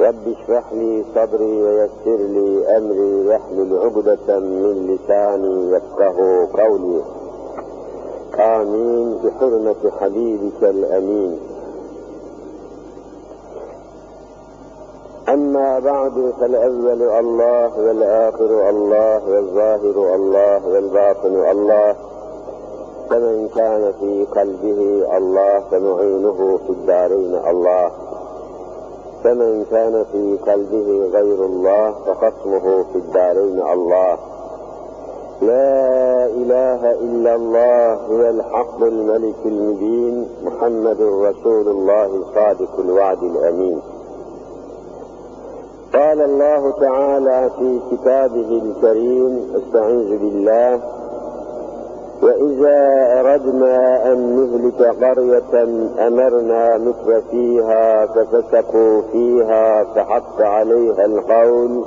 رب اشرح لي صدري ويسر لي أمري واحلل عقدة من لساني يفقه قولي. آمين. بحرمة حبيبك الأمين. أما بعد فالأول الله والآخر الله والظاهر الله والباطن الله. فمن كان في قلبه الله فمعينه في الدارين الله. فمن كان في قلبه غير الله فخصمه في الدارين الله. لا إله إلا الله هو الحق الملك المبين محمد رسول الله صادق الوعد الأمين. قال الله تعالى في كتابه الكريم استعيذ بالله وإذا أردنا أن نهلك قرية أمرنا متر فيها ففسقوا فيها فحق عليها القول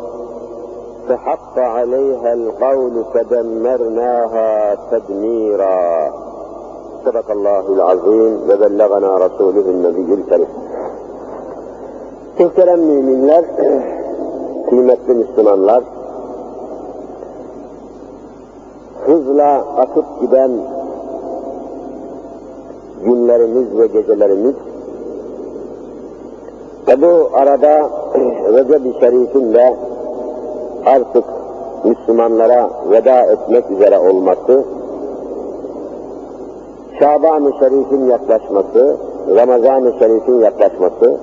فحق عليها القول فدمرناها تدميرا. صدق الله العظيم. وبلغنا رسوله النبي الكريم. Muhterem müminler, kıymetli Müslümanlar, hızla akıp giden günlerimiz ve gecelerimiz ve bu arada Recep-i Şerif'in de artık Müslümanlara veda etmek üzere olması, Şaban-ı Şerif'in yaklaşması, Ramazan-ı Şerif'in yaklaşması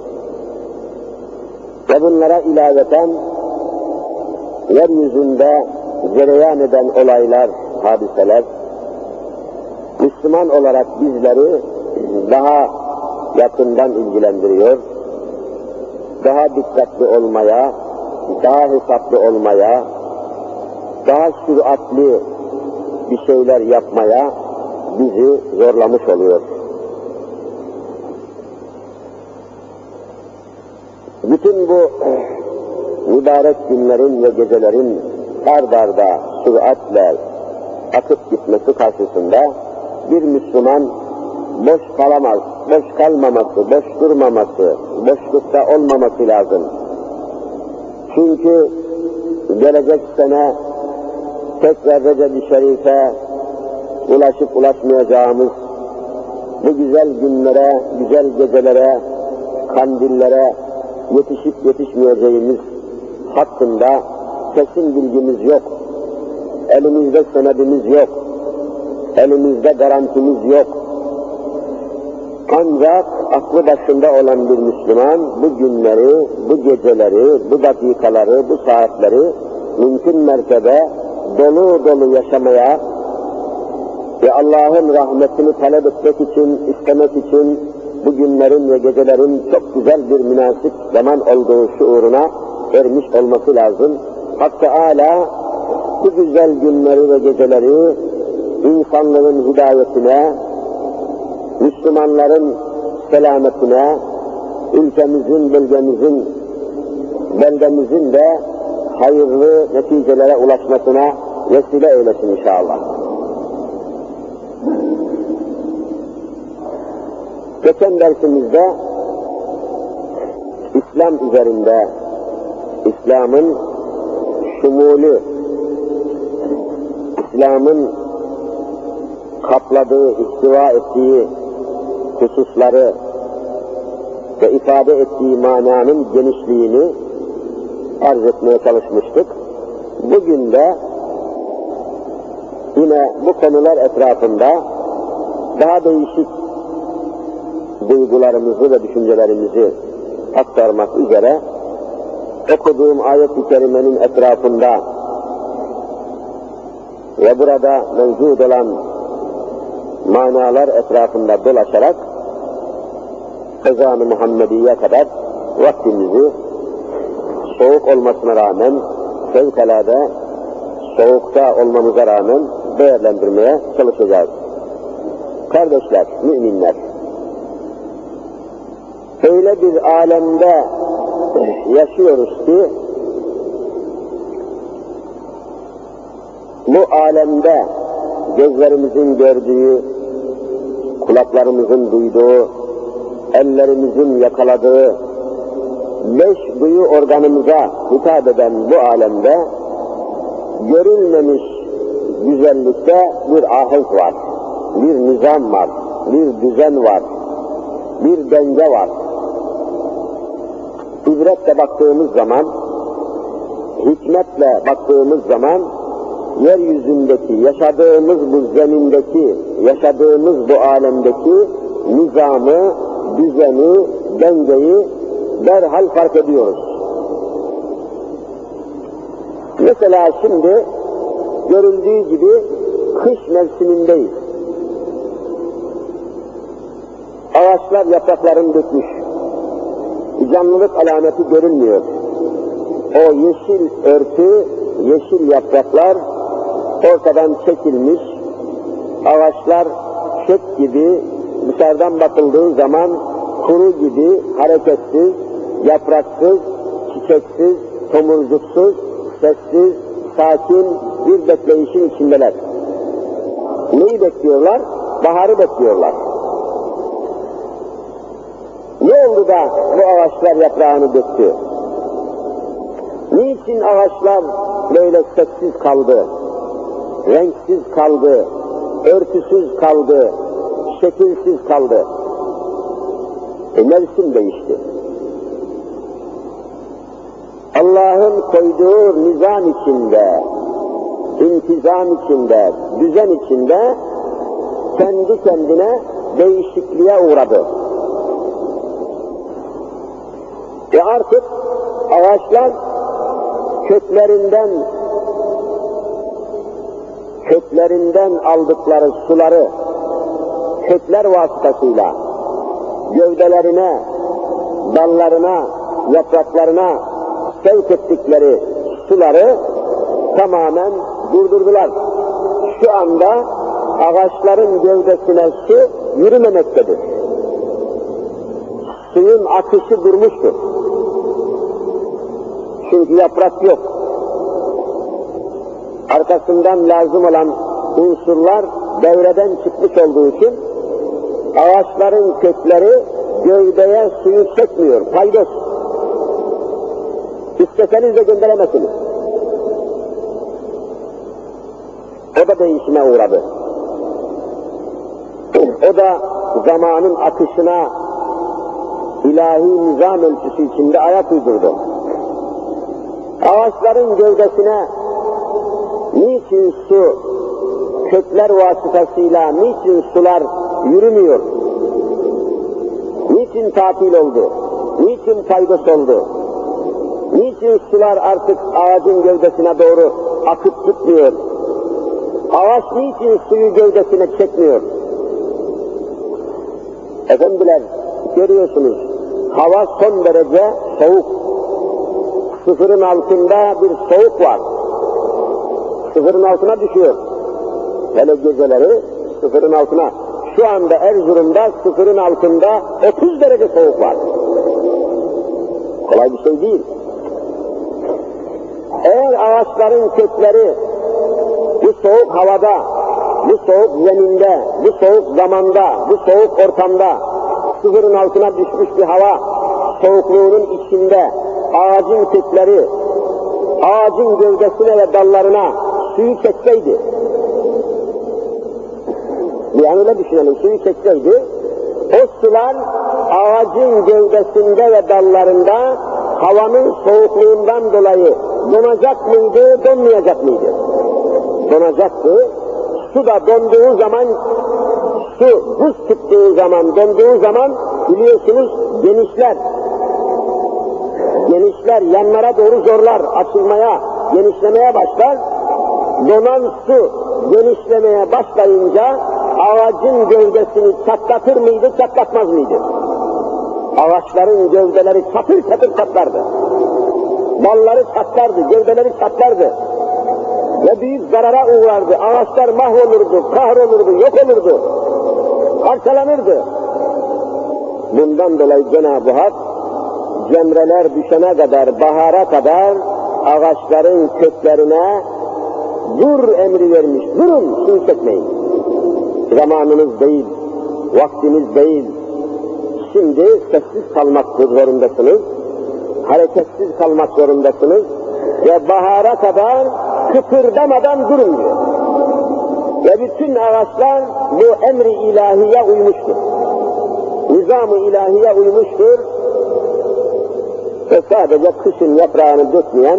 ve bunlara ilaveten yeryüzünde cereyan eden olaylar, hadiseler, Müslüman olarak bizleri daha yakından ilgilendiriyor, daha dikkatli olmaya, daha hesaplı olmaya, daha süratli bir şeyler yapmaya bizi zorlamış oluyor. Bütün bu mübarek günlerin ve gecelerin ard arda süratle akıp gitmesi karşısında bir Müslüman boş kalamaz, boş kalmaması, boş durmaması, boşlukta olmaması lazım. Çünkü gelecek sene tekrar Recep-i Şerif'e ulaşıp ulaşmayacağımız bu güzel günlere, güzel gecelere, kandillere yetişip yetişmeyeceğimiz hakkında kesin bilgimiz yok. Elimizde senedimiz yok. Elimizde garantimiz yok. Ancak aklı başında olan bir Müslüman bu günleri, bu geceleri, bu dakikaları, bu saatleri mümkün mertebe dolu dolu yaşamaya ve Allah'ın rahmetini talep etmek için, istemek için bu günlerin ve gecelerin çok güzel bir münasip zaman olduğu şuuruna ermiş olması lazım. Hatta hala bu güzel günleri ve geceleri insanlığın hidayetine, Müslümanların selametine, ülkemizin, bölgemizin, beldemizin de hayırlı neticelere ulaşmasına vesile eylesin inşallah. Geçen dersimizde İslam üzerinde İslam'ın şumulü, İslam'ın kapladığı, istiva ettiği hususları ve ifade ettiği mananın genişliğini arz etmeye çalışmıştık. Bugün de yine bu konular etrafında daha değişik duygularımızı ve düşüncelerimizi aktarmak üzere okuduğum ayet-i kerimenin etrafında ve burada mevcut olan manalar etrafında dolaşarak ezan-ı Muhammediye kadar vaktimizi soğuk olmasına rağmen fevkalade soğukta olmamıza rağmen değerlendirmeye çalışacağız. Kardeşler, müminler, öyle bir alemde yaşıyoruz ki bu alemde gözlerimizin gördüğü, kulaklarımızın duyduğu, ellerimizin yakaladığı, beş duyu organımıza hitap eden bu alemde görülmemiş güzellikte bir ahenk var, bir nizam var, bir düzen var, bir denge var. İbretle baktığımız zaman, hikmetle baktığımız zaman, yeryüzündeki, yaşadığımız bu zemindeki, yaşadığımız bu alemdeki nizamı, düzeni, dengeyi derhal fark ediyoruz. Mesela şimdi görüldüğü gibi kış mevsimindeyiz. Ağaçlar yapraklarını dökmüş. Canlılık alameti görünmüyor. O yeşil örtü, yeşil yapraklar ortadan çekilmiş. Ağaçlar çöp gibi dışarıdan bakıldığı zaman kuru gibi hareketsiz, yapraksız, çiçeksiz, tomurcuksuz, sessiz, sakin bir bekleyişin içindeler. Neyi bekliyorlar? Baharı bekliyorlar. Ne oldu da bu ağaçlar yaprağını döktü? Niçin ağaçlar böyle sessiz kaldı, renksiz kaldı, örtüsüz kaldı, şekilsiz kaldı? E mevsim değişti. Allah'ın koyduğu nizam içinde, intizam içinde, düzen içinde kendi kendine değişikliğe uğradı. Ve artık ağaçlar köklerinden köklerinden aldıkları suları kökler vasıtasıyla gövdelerine, dallarına, yapraklarına sevk ettikleri suları tamamen durdurdular. Şu anda ağaçların gövdesine su yürümemektedir. Suyun akışı durmuştur. Çünkü yaprak yok. Arkasından lazım olan unsurlar devreden çıkmış olduğu için ağaçların kökleri gövdeye suyu çekmiyor, paydos. İsteseniz de gönderemezsiniz. O da değişime uğradı. O da zamanın akışına ilahi nizam ölçüsü içinde ayak uydurdu. Ağaçların gövdesine niçin su, kökler vasıtasıyla niçin sular yürümüyor? Niçin tatil oldu? Niçin faydası oldu? Niçin sular artık ağacın gövdesine doğru akıp tutmuyor? Ağaç niçin suyu gövdesine çekmiyor? Efendiler, görüyorsunuz, hava son derece soğuk. Sıfırın altında bir soğuk var. Sıfırın altına düşüyor. Hele geceleri sıfırın altına. Şu anda Erzurum'da sıfırın altında 30 derece soğuk var. Kolay bir şey değil. Eğer ağaçların kökleri bu soğuk havada, bu soğuk zeminde, bu soğuk zamanda, bu soğuk ortamda sıfırın altına düşmüş bir hava soğukluğunun içinde ağacın kökleri, ağacın gövdesine ve dallarına suyu çekseydi, yani öyle düşünelim, suyu çekseydi, o sular ağacın gövdesinde ve dallarında havanın soğukluğundan dolayı donacak mıydı, donmayacak mıydı? Donacaktı. Su da donduğu zaman, su buz tuttuğu zaman, donduğu zaman biliyorsunuz genişler. Genişler, yanlara doğru zorlar, açılmaya, genişlemeye başlar. Donan su genişlemeye başlayınca ağacın gövdesini çatlatır mıydı, çatlatmaz mıydı? Ağaçların gövdeleri çatır çatır çatlardı. Malları çatlardı, gövdeleri çatlardı. Ve büyük zarara uğrardı. Ağaçlar mahvolurdu, kahrolurdu, yok olurdu. Parçalanırdı. Bundan dolayı Cenab-ı Hak cemreler düşene kadar, bahara kadar ağaçların köklerine dur emri vermiş. Durun, suyu çekmeyin. Zamanınız değil, vaktiniz değil. Şimdi sessiz kalmak zorundasınız. Hareketsiz kalmak zorundasınız. Ve bahara kadar kıpırdamadan durun diyor. Ve bütün ağaçlar bu emri ilahiye uymuştur. Nizam-ı ilahiye uymuştur. Ve sadece kışın yaprağını dökmeyen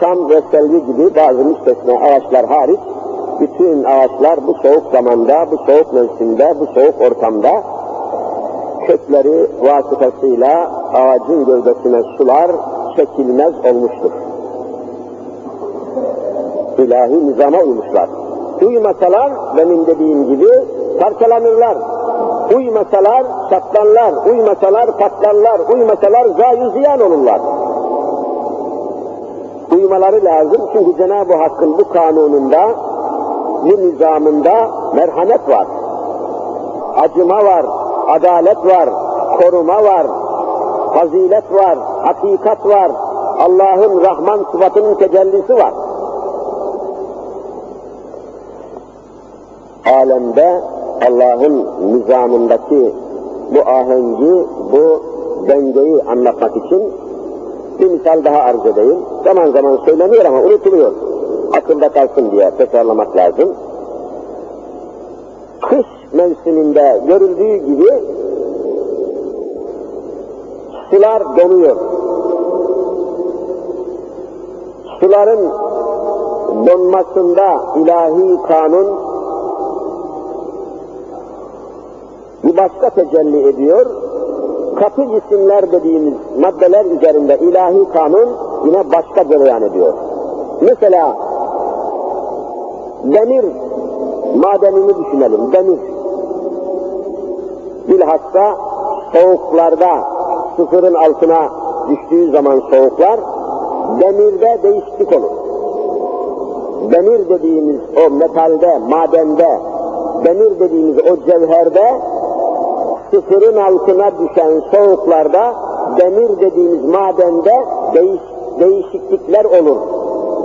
çam ve gibi bazı müstesna ağaçlar hariç bütün ağaçlar bu soğuk zamanda, bu soğuk mevsimde, bu soğuk ortamda kökleri vasıtasıyla ağacın gövdesine sular çekilmez olmuştur. İlahi nizama uymuşlar. Uymasalar benim dediğim gibi parçalanırlar. Uymasalar çatlarlar, uymasalar patlarlar, uymasalar zayi ziyan olurlar. Uymaları lazım çünkü Cenab-ı Hakk'ın bu kanununda, bu nizamında merhamet var. Acıma var, adalet var, koruma var, fazilet var, hakikat var, Allah'ın Rahman sıfatının tecellisi var. Alemde Allah'ın nizamındaki bu ahengi, bu dengeyi anlatmak için bir misal daha arz edeyim. Zaman zaman söyleniyor ama unutuluyor. Akılda kalsın diye tekrarlamak lazım. Kış mevsiminde görüldüğü gibi sular donuyor. Suların donmasında ilahi kanun bir başka tecelli ediyor. Katı isimler dediğimiz maddeler üzerinde ilahi kanun yine başka cereyan ediyor. Mesela demir madenini düşünelim, demir. Bilhassa soğuklarda sıfırın altına düştüğü zaman soğuklar demirde değişiklik olur. Demir dediğimiz o metalde, madende, demir dediğimiz o cevherde sıfırın altına düşen soğuklarda demir dediğimiz madende değiş, değişiklikler olur.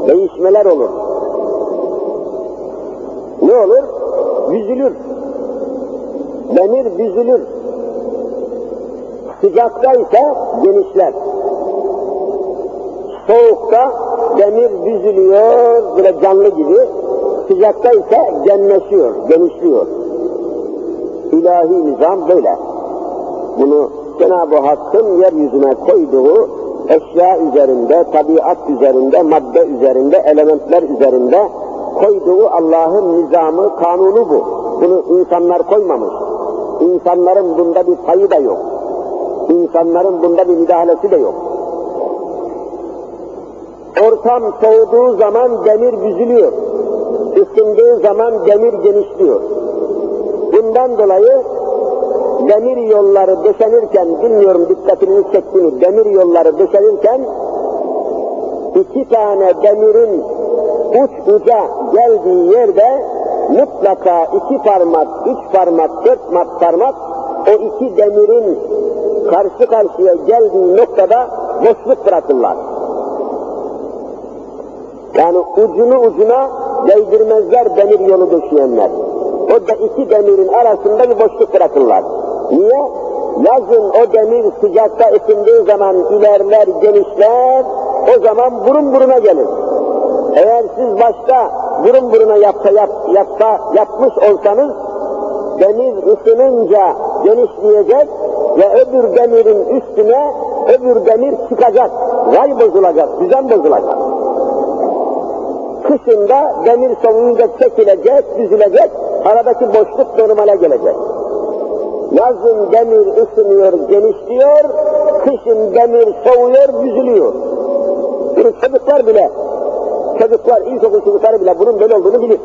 Değişmeler olur. Ne olur? Büzülür. Demir büzülür. Sıcakta ise genişler. Soğukta demir büzülüyor, böyle canlı gibi. Sıcakta ise genleşiyor, genişliyor. İlahi nizam böyle. Bunu Cenab-ı Hakk'ın yeryüzüne koyduğu eşya üzerinde, tabiat üzerinde, madde üzerinde, elementler üzerinde koyduğu Allah'ın nizamı, kanunu bu. Bunu insanlar koymamış. İnsanların bunda bir payı da yok. İnsanların bunda bir müdahalesi de yok. Ortam soğuduğu zaman demir büzülüyor. Isındığı zaman demir genişliyor. Bundan dolayı demir yolları döşenirken, bilmiyorum dikkatinizi çektiğini, demir yolları döşenirken iki tane demirin uç uca geldiği yerde mutlaka iki parmak, üç parmak, dört parmak o iki demirin karşı karşıya geldiği noktada boşluk bırakırlar. Yani ucunu ucuna değdirmezler demir yolu döşeyenler. O da iki demirin arasında bir boşluk bırakırlar. Niye? Yazın o demir sıcakta ısındığı zaman ilerler, genişler, o zaman burun buruna gelir. Eğer siz başta burun buruna yapsa, yap, yapsa, yapmış olsanız, demir ısınınca genişleyecek ve öbür demirin üstüne öbür demir çıkacak. Ray bozulacak, düzen bozulacak. Kışında demir soğuyunca çekilecek, düzülecek, aradaki boşluk normale gelecek. Yazın demir ısınıyor, genişliyor, kışın demir soğuyor, büzülüyor. Bunu çocuklar bile, çocuklar, ilkokul çocukları bile bunun böyle olduğunu bilir.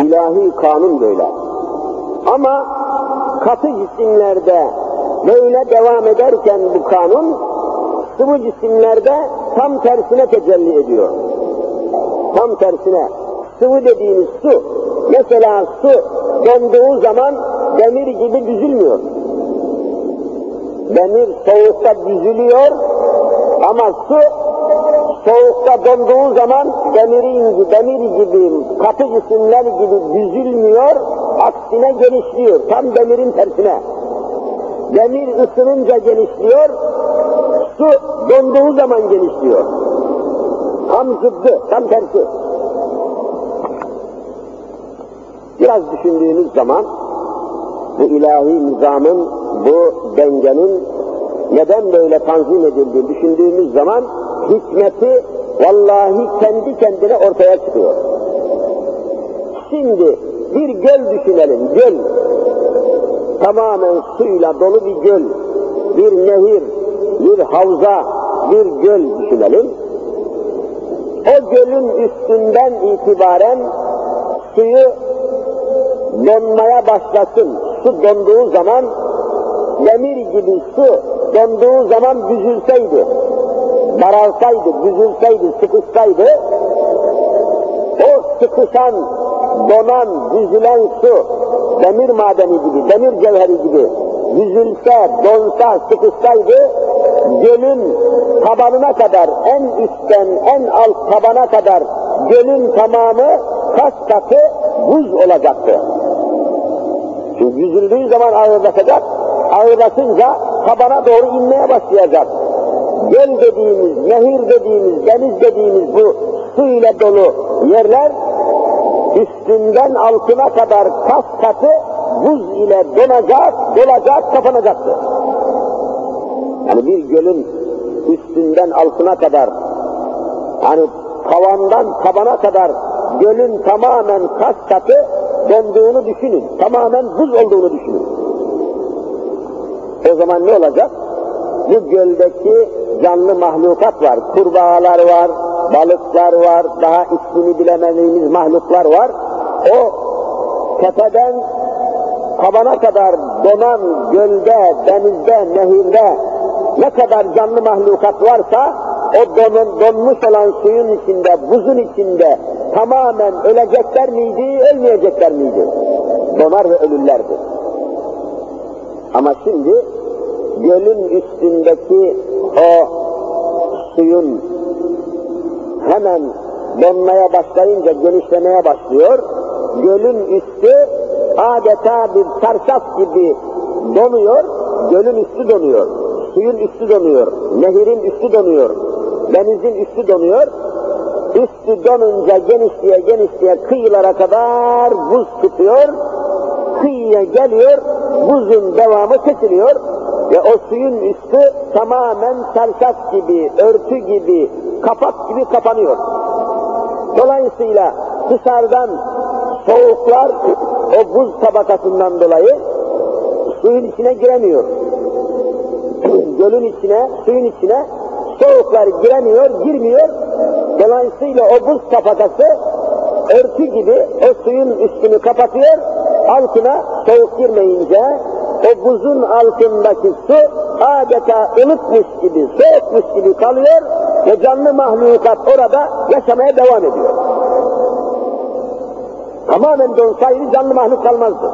İlahi kanun böyle. Ama katı cisimlerde böyle devam ederken bu kanun, sıvı cisimlerde tam tersine tecelli ediyor. Tam tersine. Sıvı dediğimiz su, mesela su donduğu zaman demir gibi düzülmüyor. Demir soğukta düzülüyor ama su soğukta donduğu zaman demirin demir gibi, katı cisimler gibi düzülmüyor, aksine genişliyor, tam demirin tersine. Demir ısınınca genişliyor, su donduğu zaman genişliyor. Tam zıddı, tam tersi. Biraz düşündüğünüz zaman bu ilahi nizamın, bu dengenin neden böyle tanzim edildiğini düşündüğümüz zaman hikmeti vallahi kendi kendine ortaya çıkıyor. Şimdi bir göl düşünelim, göl. Tamamen suyla dolu bir göl, bir nehir, bir havza, bir göl düşünelim. O gölün üstünden itibaren suyu donmaya başlasın. Su donduğu zaman demir gibi su donduğu zaman büzülseydi, daralsaydı, büzülseydi, sıkışsaydı, o sıkışan, donan, büzülen su, demir madeni gibi, demir cevheri gibi büzülse, donsa, sıkışsaydı, gölün tabanına kadar, en üstten en alt tabana kadar gölün tamamı kaç katı buz olacaktı. Yüzüldüğü zaman ağırlaşacak, ağırlaşınca tabana doğru inmeye başlayacak. Göl dediğimiz, nehir dediğimiz, deniz dediğimiz bu su ile dolu yerler üstünden altına kadar kas katı buz ile donacak, dolacak, kapanacaktı. Yani bir gölün üstünden altına kadar, hani tavandan tabana kadar gölün tamamen kas katı donduğunu düşünün. Tamamen buz olduğunu düşünün. O zaman ne olacak? Bu göldeki canlı mahlukat var. Kurbağalar var, balıklar var, daha ismini bilemediğimiz mahluklar var. O tepeden tabana kadar donan gölde, denizde, nehirde ne kadar canlı mahlukat varsa o donun, donmuş olan suyun içinde, buzun içinde tamamen ölecekler miydi, ölmeyecekler miydi? Donar ve ölürlerdi. Ama şimdi gölün üstündeki o suyun hemen donmaya başlayınca genişlemeye başlıyor. Gölün üstü adeta bir çarşaf gibi donuyor, gölün üstü donuyor, suyun üstü donuyor, nehirin üstü donuyor, denizin üstü donuyor, üstü donunca genişliğe genişliğe kıyılara kadar buz tutuyor, kıyıya geliyor, buzun devamı kesiliyor ve o suyun üstü tamamen çarşaf gibi, örtü gibi, kapak gibi kapanıyor. Dolayısıyla dışarıdan soğuklar o buz tabakasından dolayı suyun içine giremiyor. Gölün içine, suyun içine soğuklar giremiyor, girmiyor. Dolayısıyla o buz tabakası örtü gibi o suyun üstünü kapatıyor, altına soğuk girmeyince o buzun altındaki su adeta ılıtmış gibi, soğukmuş gibi kalıyor ve canlı mahlukat orada yaşamaya devam ediyor. Tamamen donsaydı canlı mahluk kalmazdı.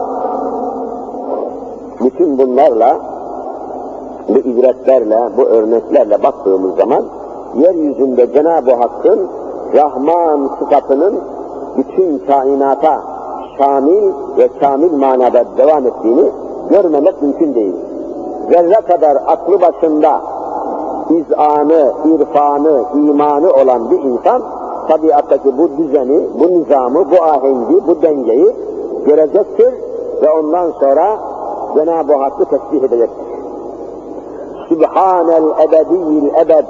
Bütün bunlarla, bu ibretlerle, bu örneklerle baktığımız zaman yeryüzünde Cenab-ı Hakk'ın Rahman sıfatının bütün kainata şamil ve kamil manada devam ettiğini görmemek mümkün değil. Zerre kadar aklı başında izanı, irfanı, imanı olan bir insan tabiattaki bu düzeni, bu nizamı, bu ahengi, bu dengeyi görecektir ve ondan sonra Cenab-ı Hakk'ı tesbih edecektir. Sübhanel ebediyyil ebed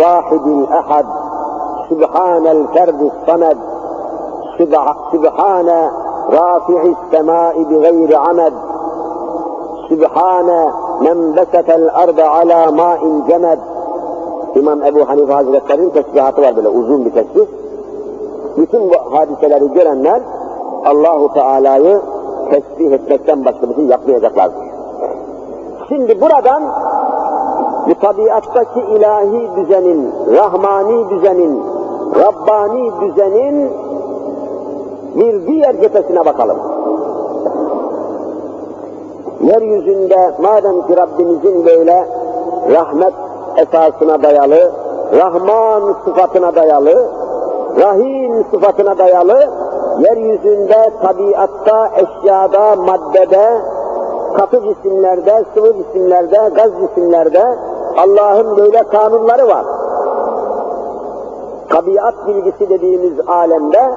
Vahidil ehad Sübhanel ferdis samed Sübhane rafi'is semai bi gayri amed Sübhane men besetel arda ala ma'in cemed İmam Ebu Hanife Hazretleri'nin tesbihatı var böyle uzun bir tesbih. Bütün bu hadiseleri görenler Allahu Teala'yı tesbih etmekten başka bir şey yapmayacaklardır. Şimdi buradan bu tabiattaki ilahi düzenin, rahmani düzenin, Rabbani düzenin bir diğer cephesine bakalım. Yeryüzünde madem ki Rabbimizin böyle rahmet esasına dayalı, Rahman sıfatına dayalı, Rahim sıfatına dayalı, yeryüzünde, tabiatta, eşyada, maddede, katı cisimlerde, sıvı cisimlerde, gaz cisimlerde Allah'ın böyle kanunları var. Tabiat bilgisi dediğimiz alemde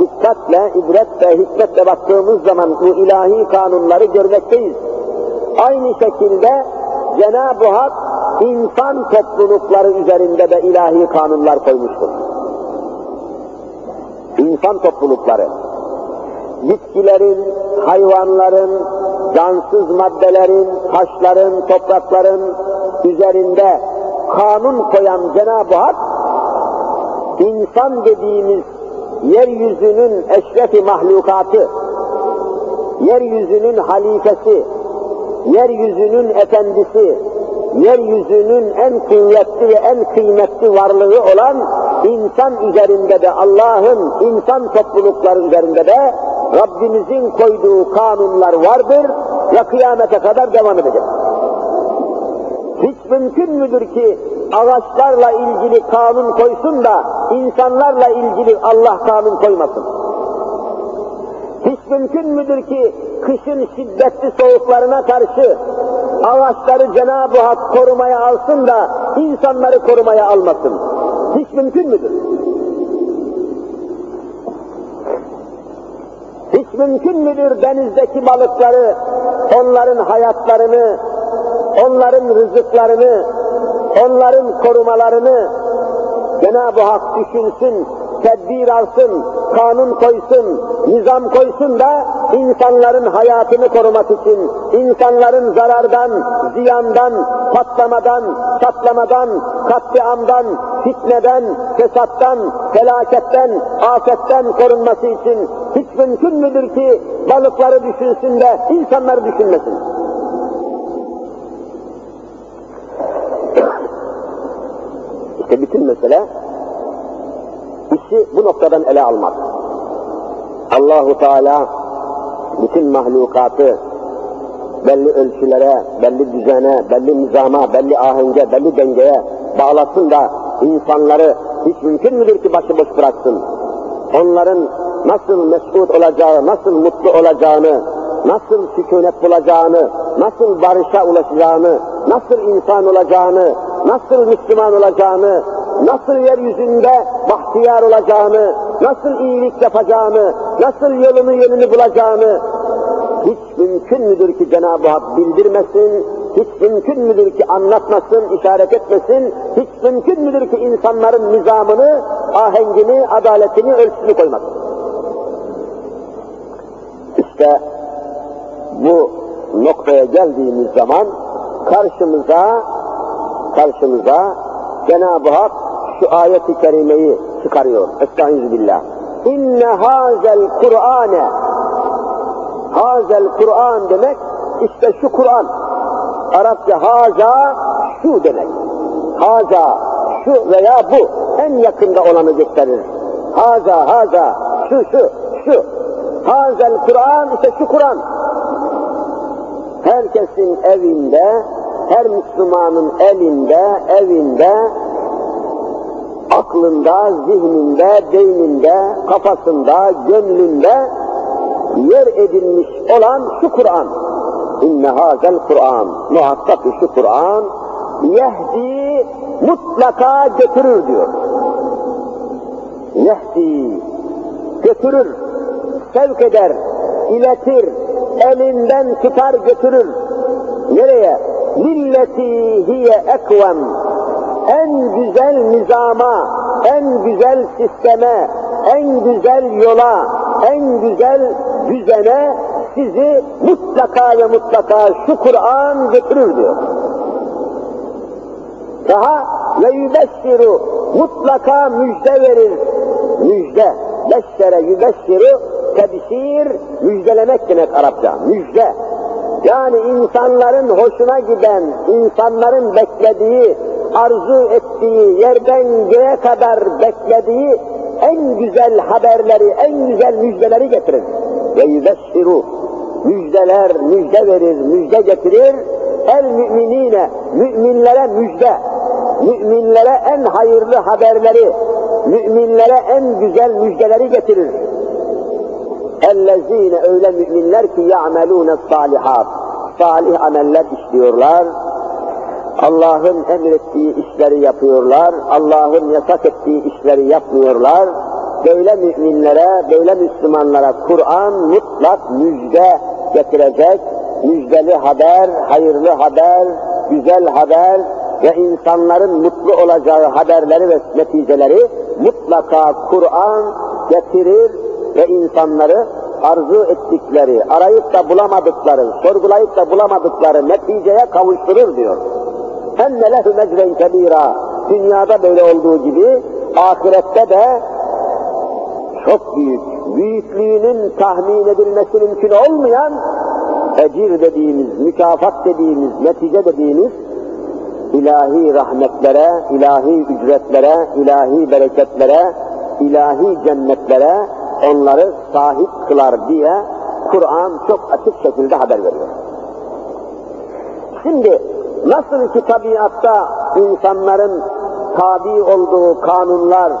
dikkatle, ibretle, hikmetle baktığımız zaman bu ilahi kanunları görmekteyiz. Aynı şekilde Cenab-ı Hak insan toplulukları üzerinde de ilahi kanunlar koymuştur. İnsan toplulukları, bitkilerin, hayvanların, cansız maddelerin, taşların, toprakların üzerinde kanun koyan Cenab-ı Hak, insan dediğimiz yeryüzünün eşrefi mahlukatı, yeryüzünün halifesi, yeryüzünün efendisi, yeryüzünün en kuvvetli ve en kıymetli varlığı olan insan üzerinde de Allah'ın insan toplulukları üzerinde de Rabbimizin koyduğu kanunlar vardır ve kıyamete kadar devam edecek. Hiç mümkün müdür ki ağaçlarla ilgili kanun koysun da insanlarla ilgili Allah kanun koymasın? Hiç mümkün müdür ki kışın şiddetli soğuklarına karşı ağaçları Cenab-ı Hak korumaya alsın da insanları korumaya almasın? Hiç mümkün müdür? Mümkün müdür denizdeki balıkları, onların hayatlarını, onların rızıklarını, onların korumalarını Cenab-ı Hak düşünsün, tedbir alsın, kanun koysun, nizam koysun da insanların hayatını korumak için, insanların zarardan, ziyandan, patlamadan, çatlamadan, katliamdan, fitneden, fesattan, felaketten, afetten korunması için hiç mümkün müdür ki balıkları düşünsün de insanları düşünmesin? İşte bütün mesele işi bu noktadan ele almak. Allahu Teala bütün mahlukatı belli ölçülere, belli düzene, belli nizama, belli ahenge, belli dengeye bağlasın da insanları hiç mümkün müdür ki başıboş bıraksın? Onların nasıl mesut olacağı, nasıl mutlu olacağını, nasıl sükunet bulacağını, nasıl barışa ulaşacağını, nasıl insan olacağını, nasıl Müslüman olacağını, nasıl yeryüzünde bahtiyar olacağını, nasıl iyilik yapacağını, nasıl yolunu yönünü bulacağını hiç mümkün müdür ki Cenab-ı Hak bildirmesin, hiç mümkün müdür ki anlatmasın, işaret etmesin, hiç mümkün müdür ki insanların nizamını, ahengini, adaletini, ölçüsünü koymasın. İşte bu noktaya geldiğimiz zaman karşımıza karşımıza Cenab-ı Hak şu ayet-i kerimeyi çıkarıyor. Estaizu. İnne hazel Kur'ane Hazel Kur'an demek işte şu Kur'an. Arapça haza şu demek. Haza şu veya bu en yakında olanı gösterir. Haza haza şu şu şu. Hazel Kur'an işte şu Kur'an. Herkesin evinde, her Müslümanın elinde, evinde, aklında, zihninde, beyninde, kafasında, gönlünde yer edilmiş olan şu Kur'an. İnne hazel Kur'an. Muhakkak şu Kur'an yehdi mutlaka götürür diyor. Yehdi götürür, sevk eder, iletir, elinden tutar götürür. Nereye? Milleti hiye ekvem. En güzel nizama, en güzel sisteme, en güzel yola, en güzel düzene sizi mutlaka ve mutlaka şu Kur'an götürür diyor. Daha ve yübeşşiru mutlaka müjde verir. Müjde. Beşşere yübeşşiru Tebşir, müjdelemek demek Arapça, müjde. Yani insanların hoşuna giden, insanların beklediği, arzu ettiği, yerden göğe kadar beklediği en güzel haberleri, en güzel müjdeleri getirir. Ve yübessiru, müjdeler, müjde verir, müjde getirir. El müminine, müminlere müjde, müminlere en hayırlı haberleri, müminlere en güzel müjdeleri getirir. Ellezine öyle müminler ki ya'melûne salihat, salih ameller işliyorlar, Allah'ın emrettiği işleri yapıyorlar, Allah'ın yasak ettiği işleri yapmıyorlar. Böyle müminlere, böyle Müslümanlara Kur'an mutlak müjde getirecek, müjdeli haber, hayırlı haber, güzel haber ve insanların mutlu olacağı haberleri ve neticeleri mutlaka Kur'an getirir ve insanları arzu ettikleri, arayıp da bulamadıkları, sorgulayıp da bulamadıkları neticeye kavuşturur diyor. Hem ne lehu mecren kebira. Dünyada böyle olduğu gibi ahirette de çok büyük, büyüklüğünün tahmin edilmesi mümkün olmayan ecir dediğimiz, mükafat dediğimiz, netice dediğimiz ilahi rahmetlere, ilahi ücretlere, ilahi bereketlere, ilahi cennetlere onları sahip kılar diye Kur'an çok açık şekilde haber veriyor. Şimdi nasıl ki tabiatta insanların tabi olduğu kanunlar,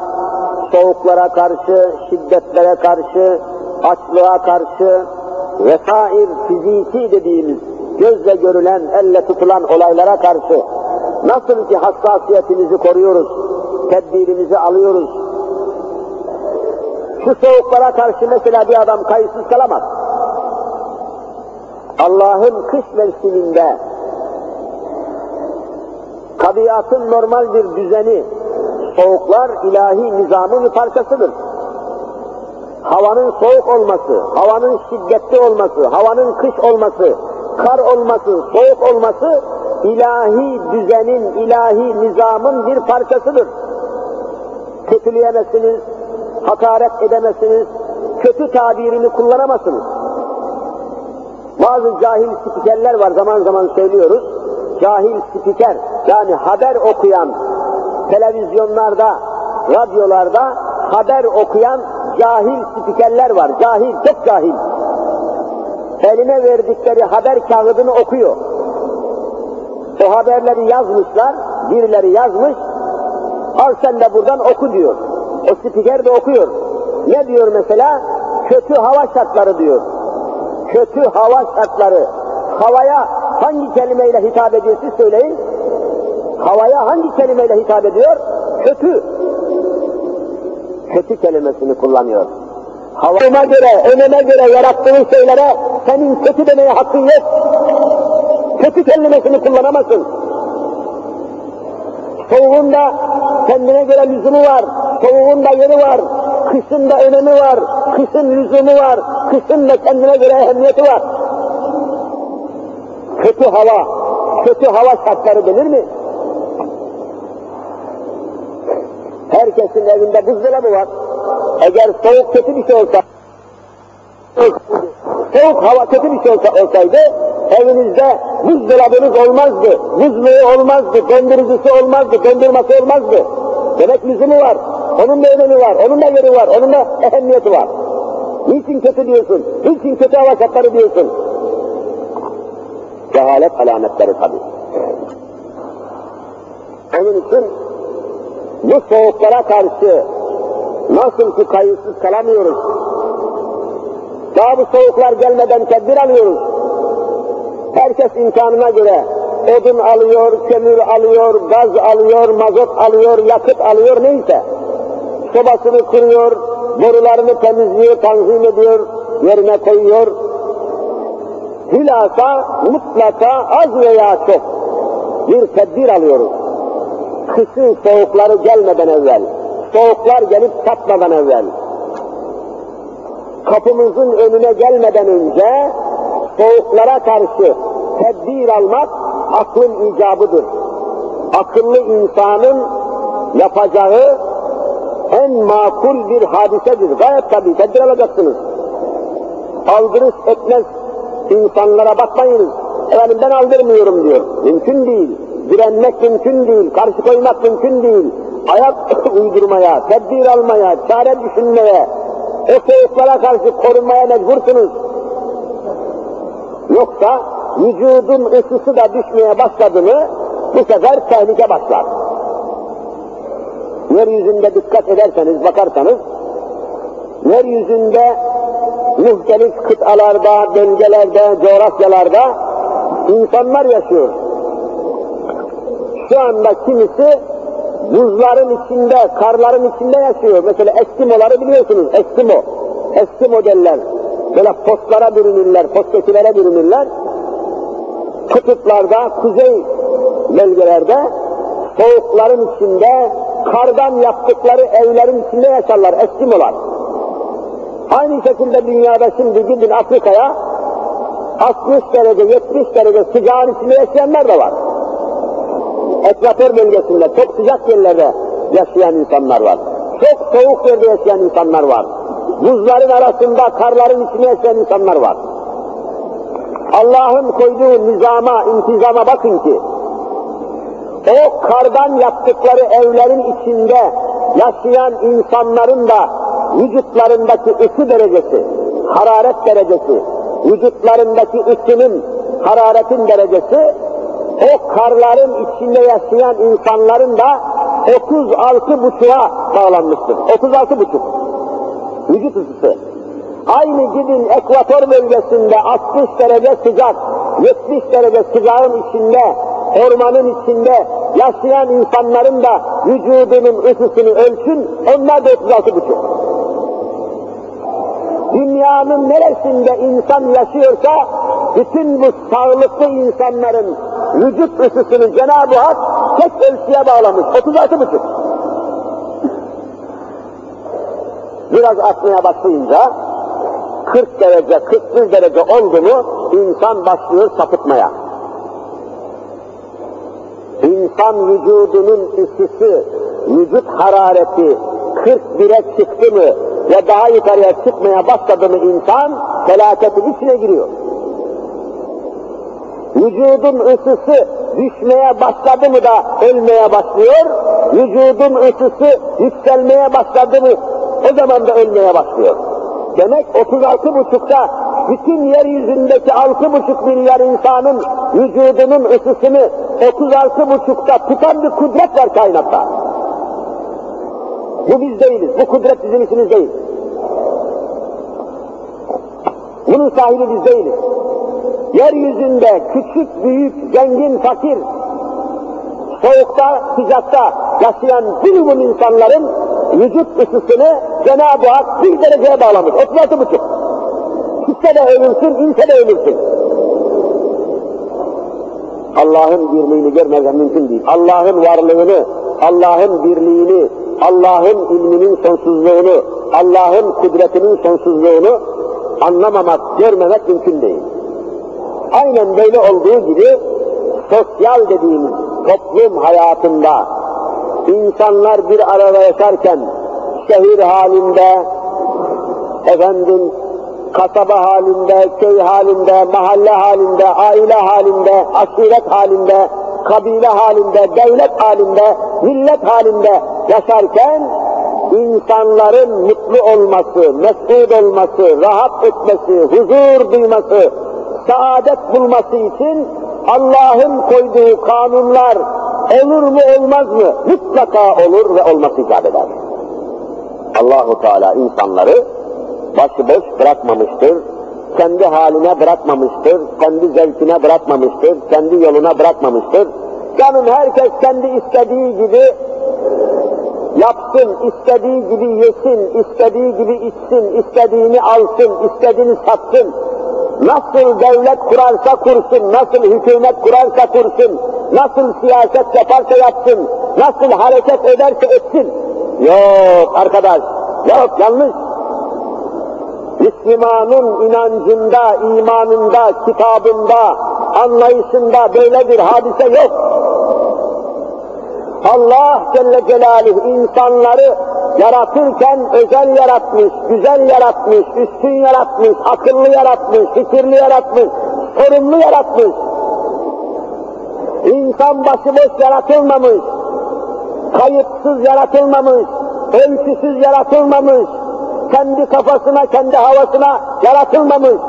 soğuklara karşı, şiddetlere karşı, açlığa karşı vesair fiziki dediğimiz gözle görülen, elle tutulan olaylara karşı nasıl ki hassasiyetimizi koruyoruz, tedbirimizi alıyoruz, şu soğuklara karşı mesela bir adam kayıtsız kalamaz. Allah'ın kış mevsiminde tabiatın normal bir düzeni, soğuklar ilahi nizamın bir parçasıdır. Havanın soğuk olması, havanın şiddetli olması, havanın kış olması, kar olması, soğuk olması ilahi düzenin, ilahi nizamın bir parçasıdır. Kötüleyemezsiniz, hakaret edemezsiniz, kötü tabirini kullanamazsınız. Bazı cahil spikerler var zaman zaman söylüyoruz. Cahil spiker yani haber okuyan televizyonlarda, radyolarda haber okuyan cahil spikerler var. Cahil, çok cahil. Eline verdikleri haber kağıdını okuyor. O haberleri yazmışlar, birileri yazmış, al sen de buradan oku diyor. O spiker de okuyor. Ne diyor mesela? Kötü hava şartları diyor. Kötü hava şartları. Havaya hangi kelimeyle hitap ediyor siz söyleyin. Havaya hangi kelimeyle hitap ediyor? Kötü. Kötü kelimesini kullanıyor. Havama göre, öneme göre yarattığın şeylere senin kötü demeye hakkın yok. Kötü kelimesini kullanamazsın. Soğuğunda kendine göre lüzumu var, soğuğunda yeri var, kışın da önemi var, kışın lüzumu var, kışın da kendine göre ehemmiyeti var. Kötü hava, kötü hava şartları bilir mi? Herkesin evinde buzdolabı var. Eğer soğuk kötü bir şey olsa, soğuk hava kötü bir şey olsa, olsaydı, evinizde buzdolabınız olmazdı, buzluğu olmazdı, dondurucusu olmazdı, dondurması olmazdı. Demek lüzumu var, onun da önemi var, onun da yeri var, onun da ehemmiyeti var. Niçin kötü diyorsun? Niçin kötü hava şartları diyorsun? Cehalet alametleri tabi. Onun için bu soğuklara karşı nasıl ki kayıtsız kalamıyoruz, daha bu soğuklar gelmeden tedbir alıyoruz. Herkes imkanına göre odun alıyor, kömür alıyor, gaz alıyor, mazot alıyor, yakıt alıyor neyse. Sobasını kuruyor, borularını temizliyor, tanzim ediyor, yerine koyuyor. Hülasa mutlaka az veya çok bir tedbir alıyoruz. Kışın soğukları gelmeden evvel, soğuklar gelip tatmadan evvel, kapımızın önüne gelmeden önce soğuklara karşı tedbir almak aklın icabıdır. Akıllı insanın yapacağı en makul bir hadisedir. Gayet tabii tedbir alacaksınız. aldırış etmez insanlara bakmayınız. Efendim ben aldırmıyorum diyor. Mümkün değil. Direnmek mümkün değil. Karşı koymak mümkün değil. Ayak uydurmaya, tedbir almaya, çare düşünmeye, o soğuklara karşı korunmaya mecbursunuz. Yoksa vücudun ısısı da düşmeye başladı mı bu sefer tehlike başlar. Yeryüzünde dikkat ederseniz, bakarsanız, yeryüzünde muhtelif kıtalarda, bölgelerde, coğrafyalarda insanlar yaşıyor. Şu anda kimisi buzların içinde, karların içinde yaşıyor. Mesela Eskimoları biliyorsunuz, Eskimo. Eskimo derler. Böyle postlara bürünürler, postekilere bürünürler. Kutuplarda, kuzey bölgelerde soğukların içinde, kardan yaptıkları evlerin içinde yaşarlar Eskimolar. Aynı şekilde dünyada şimdi gidin Afrika'ya 60 derece, 70 derece sıcağın içinde yaşayanlar da var. Ekvator bölgesinde çok sıcak yerlerde yaşayan insanlar var. Çok soğuk yerde yaşayan insanlar var. Buzların arasında, karların içinde yaşayan insanlar var. Allah'ın koyduğu nizama, intizama bakın ki, o kardan yaptıkları evlerin içinde yaşayan insanların da vücutlarındaki ısı derecesi, hararet derecesi, vücutlarındaki ısının, hararetin derecesi, o karların içinde yaşayan insanların da 36 buçuğa bağlanmıştır. 36 buçuk. Vücut ısısı. Aynı gidin ekvator bölgesinde 60 derece sıcak, 70 derece sıcağın içinde, ormanın içinde yaşayan insanların da vücudunun ısısını ölçün, onlar da 36 buçuk. Dünyanın neresinde insan yaşıyorsa, bütün bu sağlıklı insanların vücut ısısını Cenab-ı Hak tek ölçüye bağlamış, 36 buçuk. Biraz atmaya başlayınca, 40 derece, 41 derece oldu mu, insan başlıyor sapıtmaya. İnsan vücudunun ısısı, vücut harareti 41'e çıktı mı ve daha yukarıya çıkmaya başladı mı insan, felaketin içine giriyor. Vücudun ısısı düşmeye başladı mı da ölmeye başlıyor, vücudun ısısı yükselmeye başladı mı o zaman da ölmeye başlıyor. Demek 36 buçukta bütün yeryüzündeki 6,5 milyar insanın vücudunun ısısını 36 buçukta tutan bir kudret var kainatta. Bu biz değiliz. Bu kudret bizim işimiz değil. Bunun sahibi biz değiliz. Yeryüzünde küçük, büyük, zengin, fakir, soğukta, sıcakta yaşayan minimum insanların vücut ısısını Cenab-ı Hak bir dereceye bağlamış. 36 buçuk. Gitse de ölürsün, inse de ölürsün. Allah'ın birliğini görmeden mümkün değil. Allah'ın varlığını, Allah'ın birliğini, Allah'ın ilminin sonsuzluğunu, Allah'ın kudretinin sonsuzluğunu anlamamak, görmemek mümkün değil. Aynen böyle olduğu gibi sosyal dediğimiz toplum hayatında insanlar bir arada yaşarken şehir halinde, efendim kasaba halinde, köy halinde, mahalle halinde, aile halinde, aşiret halinde, kabile halinde, devlet halinde, millet halinde yaşarken insanların mutlu olması, mesut olması, rahat etmesi, huzur duyması, saadet bulması için Allah'ın koyduğu kanunlar olur mu olmaz mı? Mutlaka olur ve olması icap eder. Allahu Teala insanları başıboş bırakmamıştır, kendi haline bırakmamıştır, kendi zevkine bırakmamıştır, kendi yoluna bırakmamıştır. Canım herkes kendi istediği gibi yapsın, istediği gibi yesin, istediği gibi içsin, istediğini alsın, istediğini satsın. Nasıl devlet kurarsa kursun, nasıl hükümet kurarsa kursun, nasıl siyaset yaparsa yapsın, nasıl hareket ederse etsin. Yok arkadaş, yok yanlış. Müslümanın inancında, imanında, kitabında, anlayışında böyle bir hadise yok. Allah Celle Celaluhu insanları yaratırken özel yaratmış, güzel yaratmış, üstün yaratmış, akıllı yaratmış, fikirli yaratmış, sorumlu yaratmış. İnsan başıboş yaratılmamış, kayıtsız yaratılmamış, ölçüsüz yaratılmamış, kendi kafasına, kendi havasına yaratılmamış.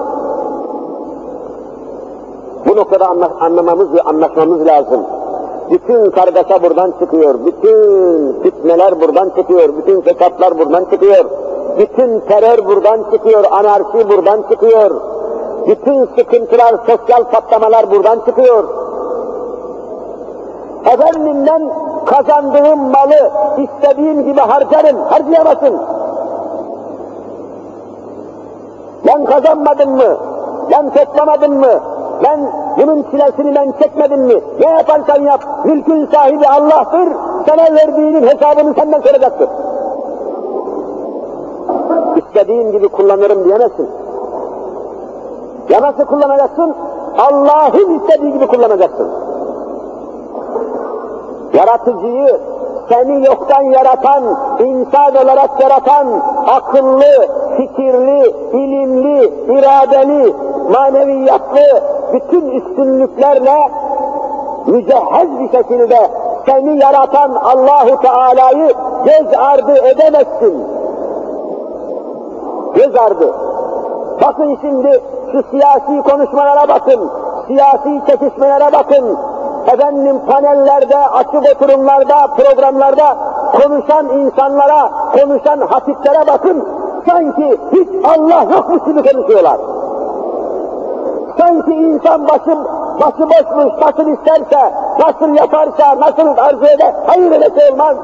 Bu noktada anlamamız ve anlaşmamız lazım. Bütün kargaşa buradan çıkıyor, bütün fitneler buradan çıkıyor, bütün fesatlar buradan çıkıyor, bütün terör buradan çıkıyor, anarşi buradan çıkıyor, bütün sıkıntılar, sosyal patlamalar buradan çıkıyor. Efendim ben kazandığım malı istediğim gibi harcarım, harcayamazsın. Ben kazanmadım mı? Ben toplamadım mı? Ben bunun çilesini ben çekmedim mi? Ne yaparsan yap, mülkün sahibi Allah'tır, sana verdiğinin hesabını senden soracaktır. İstediğin gibi kullanırım diyemezsin. Ya nasıl kullanacaksın? Allah'ın istediği gibi kullanacaksın. Yaratıcıyı, seni yoktan yaratan, insan olarak yaratan, akıllı, fikirli, ilimli, iradeli, maneviyatlı, bütün üstünlüklerle mücehhez bir şekilde seni yaratan Allahu Teala'yı göz ardı edemezsin. Göz ardı. Bakın şimdi şu siyasi konuşmalara bakın, siyasi çekişmelere bakın, efendim panellerde, açık oturumlarda, programlarda konuşan insanlara, konuşan hatiplere bakın, sanki hiç Allah yokmuş gibi konuşuyorlar. Sanki insan başı, başı boşmuş, nasıl isterse, nasıl yaparsa, nasıl arzu eder, hayır öyle olmaz.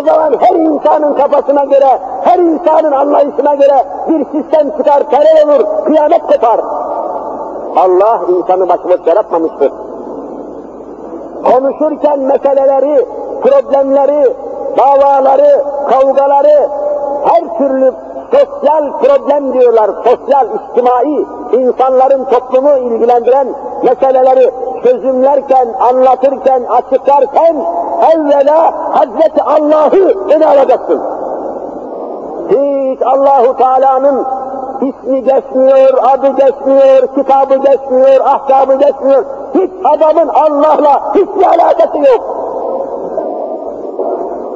O zaman her insanın kafasına göre, her insanın anlayışına göre bir sistem çıkar, terör olur, kıyamet kopar. Allah insanı başıboş yaratmamıştır. Konuşurken meseleleri, problemleri, davaları, kavgaları, her türlü sosyal problem diyorlar, sosyal, içtimai, insanların toplumu ilgilendiren meseleleri çözümlerken, anlatırken, açıklarken evvela Hazreti Allah'ı öne alacaksın. Hiç Allahu Teala'nın ismi geçmiyor, adı geçmiyor, kitabı geçmiyor, ahkamı geçmiyor. Hiç adamın Allah'la hiçbir alakası yok.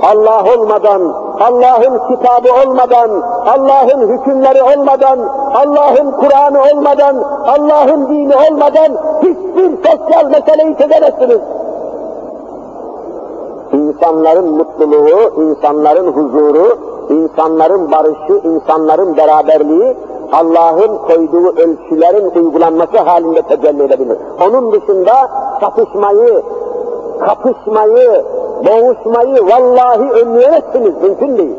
Allah olmadan, Allah'ın kitabı olmadan, Allah'ın hükümleri olmadan, Allah'ın Kur'an'ı olmadan, Allah'ın dini olmadan hiçbir sosyal meseleyi çözemezsiniz. İnsanların mutluluğu, insanların huzuru, insanların barışı, insanların beraberliği Allah'ın koyduğu ölçülerin uygulanması halinde tecelli edebilir. Onun dışında çatışmayı, kapışmayı, boğuşmayı vallahi önleyemezsiniz, mümkün değil.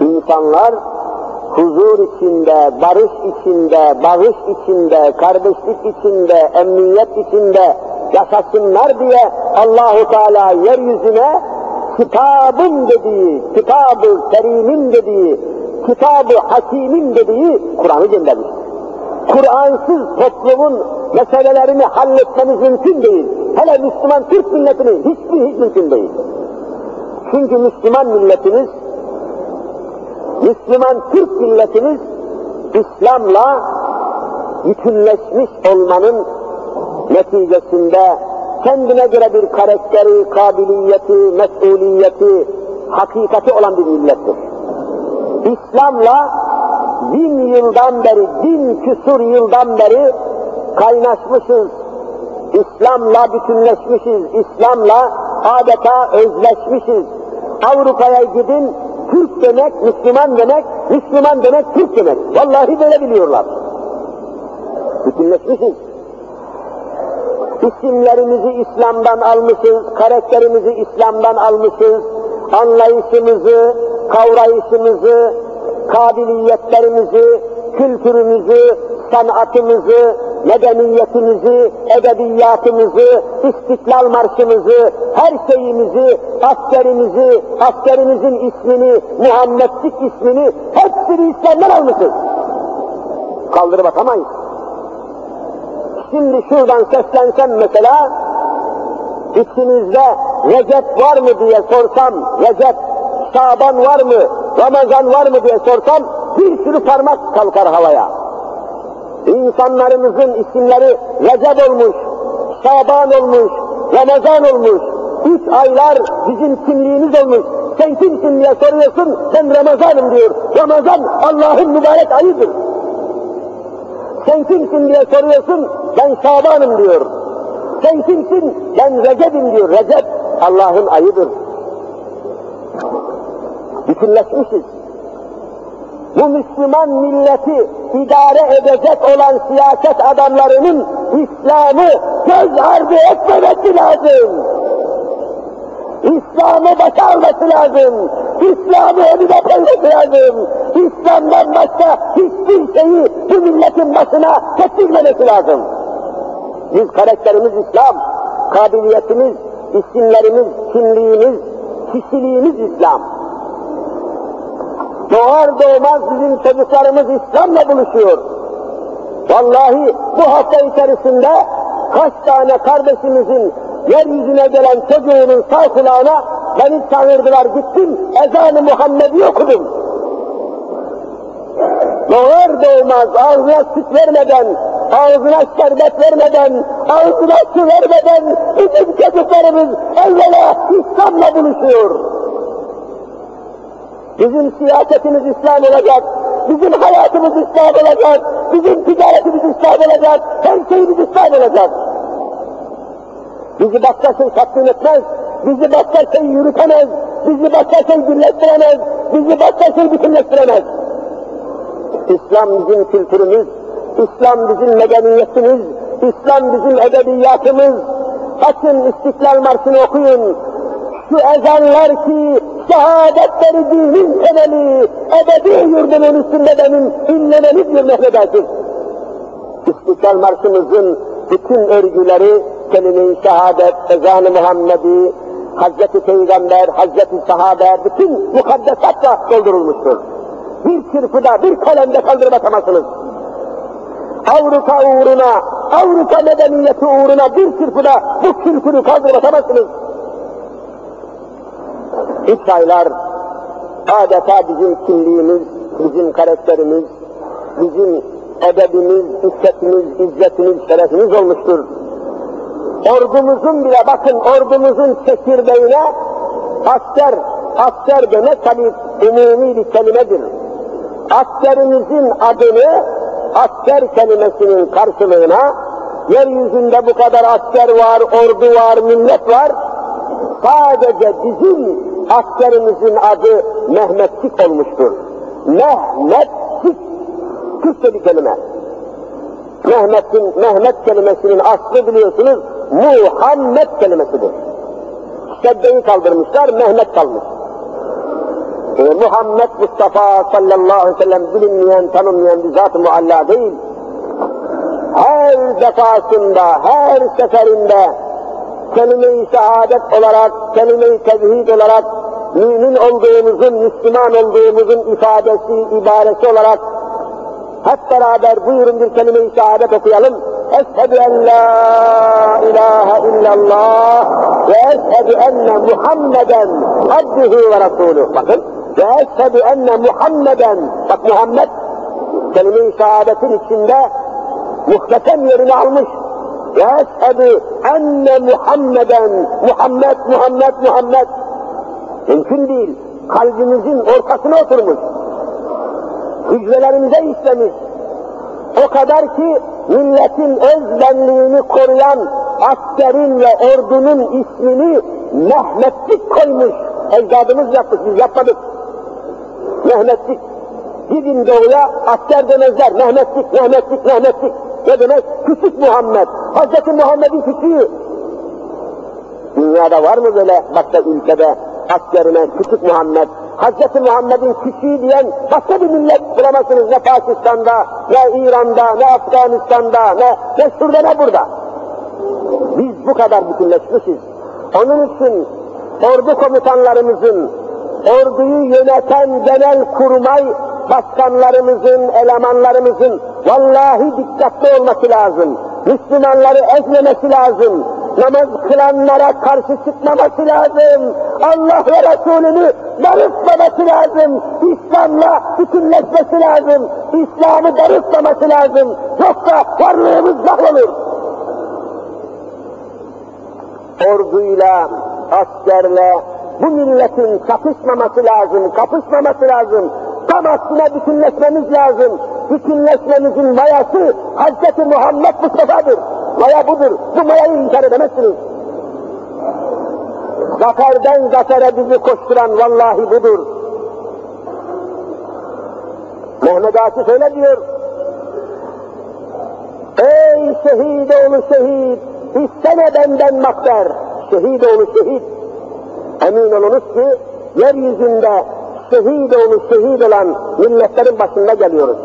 İnsanlar huzur içinde, barış içinde, bağış içinde, kardeşlik içinde, emniyet içinde yaşasınlar diye Allahu Teala yeryüzüne kitabın dediği, kitabı kerimin dediği, kitabı hakimin dediği Kur'an'ı göndermiş. Kur'ansız toplumun meselelerini halletmeniz mümkün değil. Hele Müslüman Türk milletinin hiçbir hiç mümkün değil. Çünkü Müslüman milletimiz, Müslüman Türk milletimiz İslam'la bütünleşmiş olmanın neticesinde kendine göre bir karakteri, kabiliyeti, mesuliyeti, hakikati olan bir millettir. İslam'la bin yıldan beri, bin küsur yıldan beri kaynaşmışız. İslam'la bütünleşmişiz. İslam'la adeta özleşmişiz. Avrupa'ya gidin, Türk demek, Müslüman demek, Müslüman demek Türk demek. Vallahi böyle biliyorlar. Bütünleşmişiz. İsimlerimizi İslam'dan almışız, karakterimizi İslam'dan almışız, anlayışımızı, kavrayışımızı, kabiliyetlerimizi, kültürümüzü, sanatımızı, medeniyetimizi, edebiyatımızı, istiklal marşımızı, her şeyimizi, askerimizi, askerimizin ismini, Muhammedlik ismini hepsini İslam'dan almışız. Kaldırıp atamayız. Şimdi şuradan seslensem mesela, içinizde Recep var mı diye sorsam, Recep, Şaban var mı, Ramazan var mı diye sorsam, bir sürü parmak kalkar havaya. İnsanlarımızın isimleri Recep olmuş, Şaban olmuş, Ramazan olmuş. Üç aylar bizim kimliğimiz olmuş. Sen kimsin diye soruyorsun, ben Ramazanım diyor. Ramazan Allah'ın mübarek ayıdır. Sen kimsin diye soruyorsun, ben Şabanım diyor. Sen kimsin? Ben Recep'im diyor. Recep Allah'ın ayıdır. Bütünleşmişiz. Bu Müslüman milleti idare edecek olan siyaset adamlarının İslam'ı göz ardı etmemesi lazım. İslam'ı başa alması lazım. İslam'ı önüne koyması lazım. İslam'dan başka hiçbir şeyi bu milletin başına getirmemesi lazım. Biz karakterimiz İslam, kabiliyetimiz, isimlerimiz, kimliğimiz, kişiliğimiz İslam. Doğar doğmaz bizim çocuklarımız İslam'la buluşuyor. Vallahi bu hafta içerisinde kaç tane kardeşimizin yeryüzüne gelen çocuğunun sağ kulağına beni çağırdılar gittim ezanı Muhammed'i okudum. Doğar doğmaz ağzına süt vermeden, ağzına şerbet vermeden, ağzına su vermeden bizim çocuklarımız evvela İslam'la buluşuyor. Bizim siyasetimiz İslam olacak, bizim hayatımız İslam olacak, bizim ticaretimiz İslam olacak, her şeyimiz İslam olacak. Bizi başka şey tatmin etmez, bizi başka şey yürütemez, bizi başka şey birleştiremez, bizi başka şey bütünleştiremez. İslam bizim kültürümüz, İslam bizim medeniyetimiz, İslam bizim edebiyatımız. Açın İstiklal Marşı'nı okuyun. Şu ezanlar ki şehadetleri dinin temeli, ebedi yurdunun üstünde benim inlemelidir Mehmet Akif. İstiklal Marşımızın bütün örgüleri kelime-i şehadet, ezan-ı Muhammedi, Hazreti Peygamber, Hazreti Sahabe, bütün mukaddesatla doldurulmuştur. Bir çırpıda, bir kalemde kaldırmatamazsınız. Avrupa uğruna, Avrupa medeniyeti uğruna bir çırpıda bu kültürü kaldırmatamazsınız. Aylar adeta bizim kimliğimiz, bizim karakterimiz, bizim edebimiz, iffetimiz, izzetimiz, şerefimiz olmuştur. Ordumuzun bile bakın ordumuzun çekirdeğine asker, asker demek tabi umumi bir kelimedir. Askerimizin adını asker kelimesinin karşılığına yeryüzünde bu kadar asker var, ordu var, millet var. Sadece bizim askerimizin adı Mehmetçik olmuştur. Mehmetçik. Türkçe bir kelime. Mehmet'in, Mehmet kelimesinin aslı biliyorsunuz Muhammed kelimesidir. Şeddeyi kaldırmışlar, Mehmet kalmış. Ee, Muhammed Mustafa sallallahu aleyhi ve sellem bilinmeyen, tanınmayan bir zat-ı mualla değil. Her defasında, her seferinde kelime-i şehadet olarak, kelime-i tevhid olarak mümin olduğumuzun, Müslüman olduğumuzun ifadesi, ibaresi olarak hep beraber buyurun bir kelime-i şehadet okuyalım. Eşhedü en la ilahe illallah ve eşhedü enne Muhammeden abduhu ve rasuluh. Bakın. Ve eşhedü enne Muhammeden. Bak Muhammed kelime-i şehadetin içinde muhteşem yerini almış. Ve eşhedü enne. Muhammed, Muhammed, Muhammed. Mümkün değil. Kalbimizin ortasına oturmuş hücrelerimize işlemiş. O kadar ki milletin öz benliğini koruyan askerin ve ordunun ismini Mehmetlik koymuş. Ecdadımız yapmış, biz yapmadık. Mehmetlik. Gidin doğuya asker demezler. Mehmetlik, Mehmetlik, Mehmetlik. Ne demek? Küçük Muhammed. Hazreti Muhammed'in küçüğü. Dünyada var mı böyle başka ülkede askerine küçük Muhammed, Hz. Muhammed'in küçüğü diyen başka bir millet bulamazsınız ne Pakistan'da, ne İran'da, ne Afganistan'da, ne, ne şurada ne burada. Biz bu kadar bütünleşmişiz. Onun için ordu komutanlarımızın, orduyu yöneten genel kurmay başkanlarımızın, elemanlarımızın vallahi dikkatli olması lazım. Müslümanları ezmemesi lazım. namaz kılanlara karşı çıkmaması lazım. Allah ve Resulünü darıtmaması lazım. İslam'la bütünleşmesi lazım. İslam'ı darıtmaması lazım. Yoksa varlığımız olur. Orduyla, askerle bu milletin çatışmaması lazım, kapışmaması lazım. Tam aksine bütünleşmemiz lazım. Bütünleşmemizin mayası Hz. Muhammed Mustafa'dır. Maya budur. Bu mayayı inkar edemezsiniz. Zaferden zafere bizi koşturan vallahi budur. Mehmet Akif öyle diyor. Ey şehit oğlu şehit, istene benden makber. Şehit oğlu şehit. Emin olunuz ki yeryüzünde şehit oğlu şehit olan milletlerin başında geliyoruz.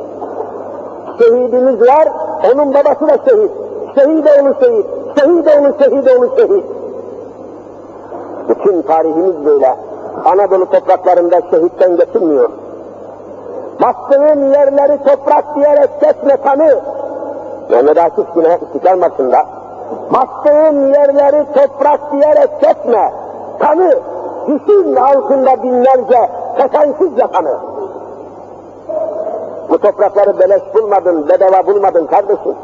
Şehidimiz var, onun babası da şehit. Şehit oğlu şehit, şehit oğlu şehit oğlu şehit. Bütün tarihimiz böyle. Anadolu topraklarında şehitten geçilmiyor. Bastığın yerleri toprak diyerek kesme kanı. Mehmet Akif yine İstiklal Marşı'nda. Bastığın yerleri toprak diyerek kesme. Kanı. Düşün altında binlerce fesensiz kanı. Bu toprakları beleş bulmadın, bedava bulmadın kardeşim.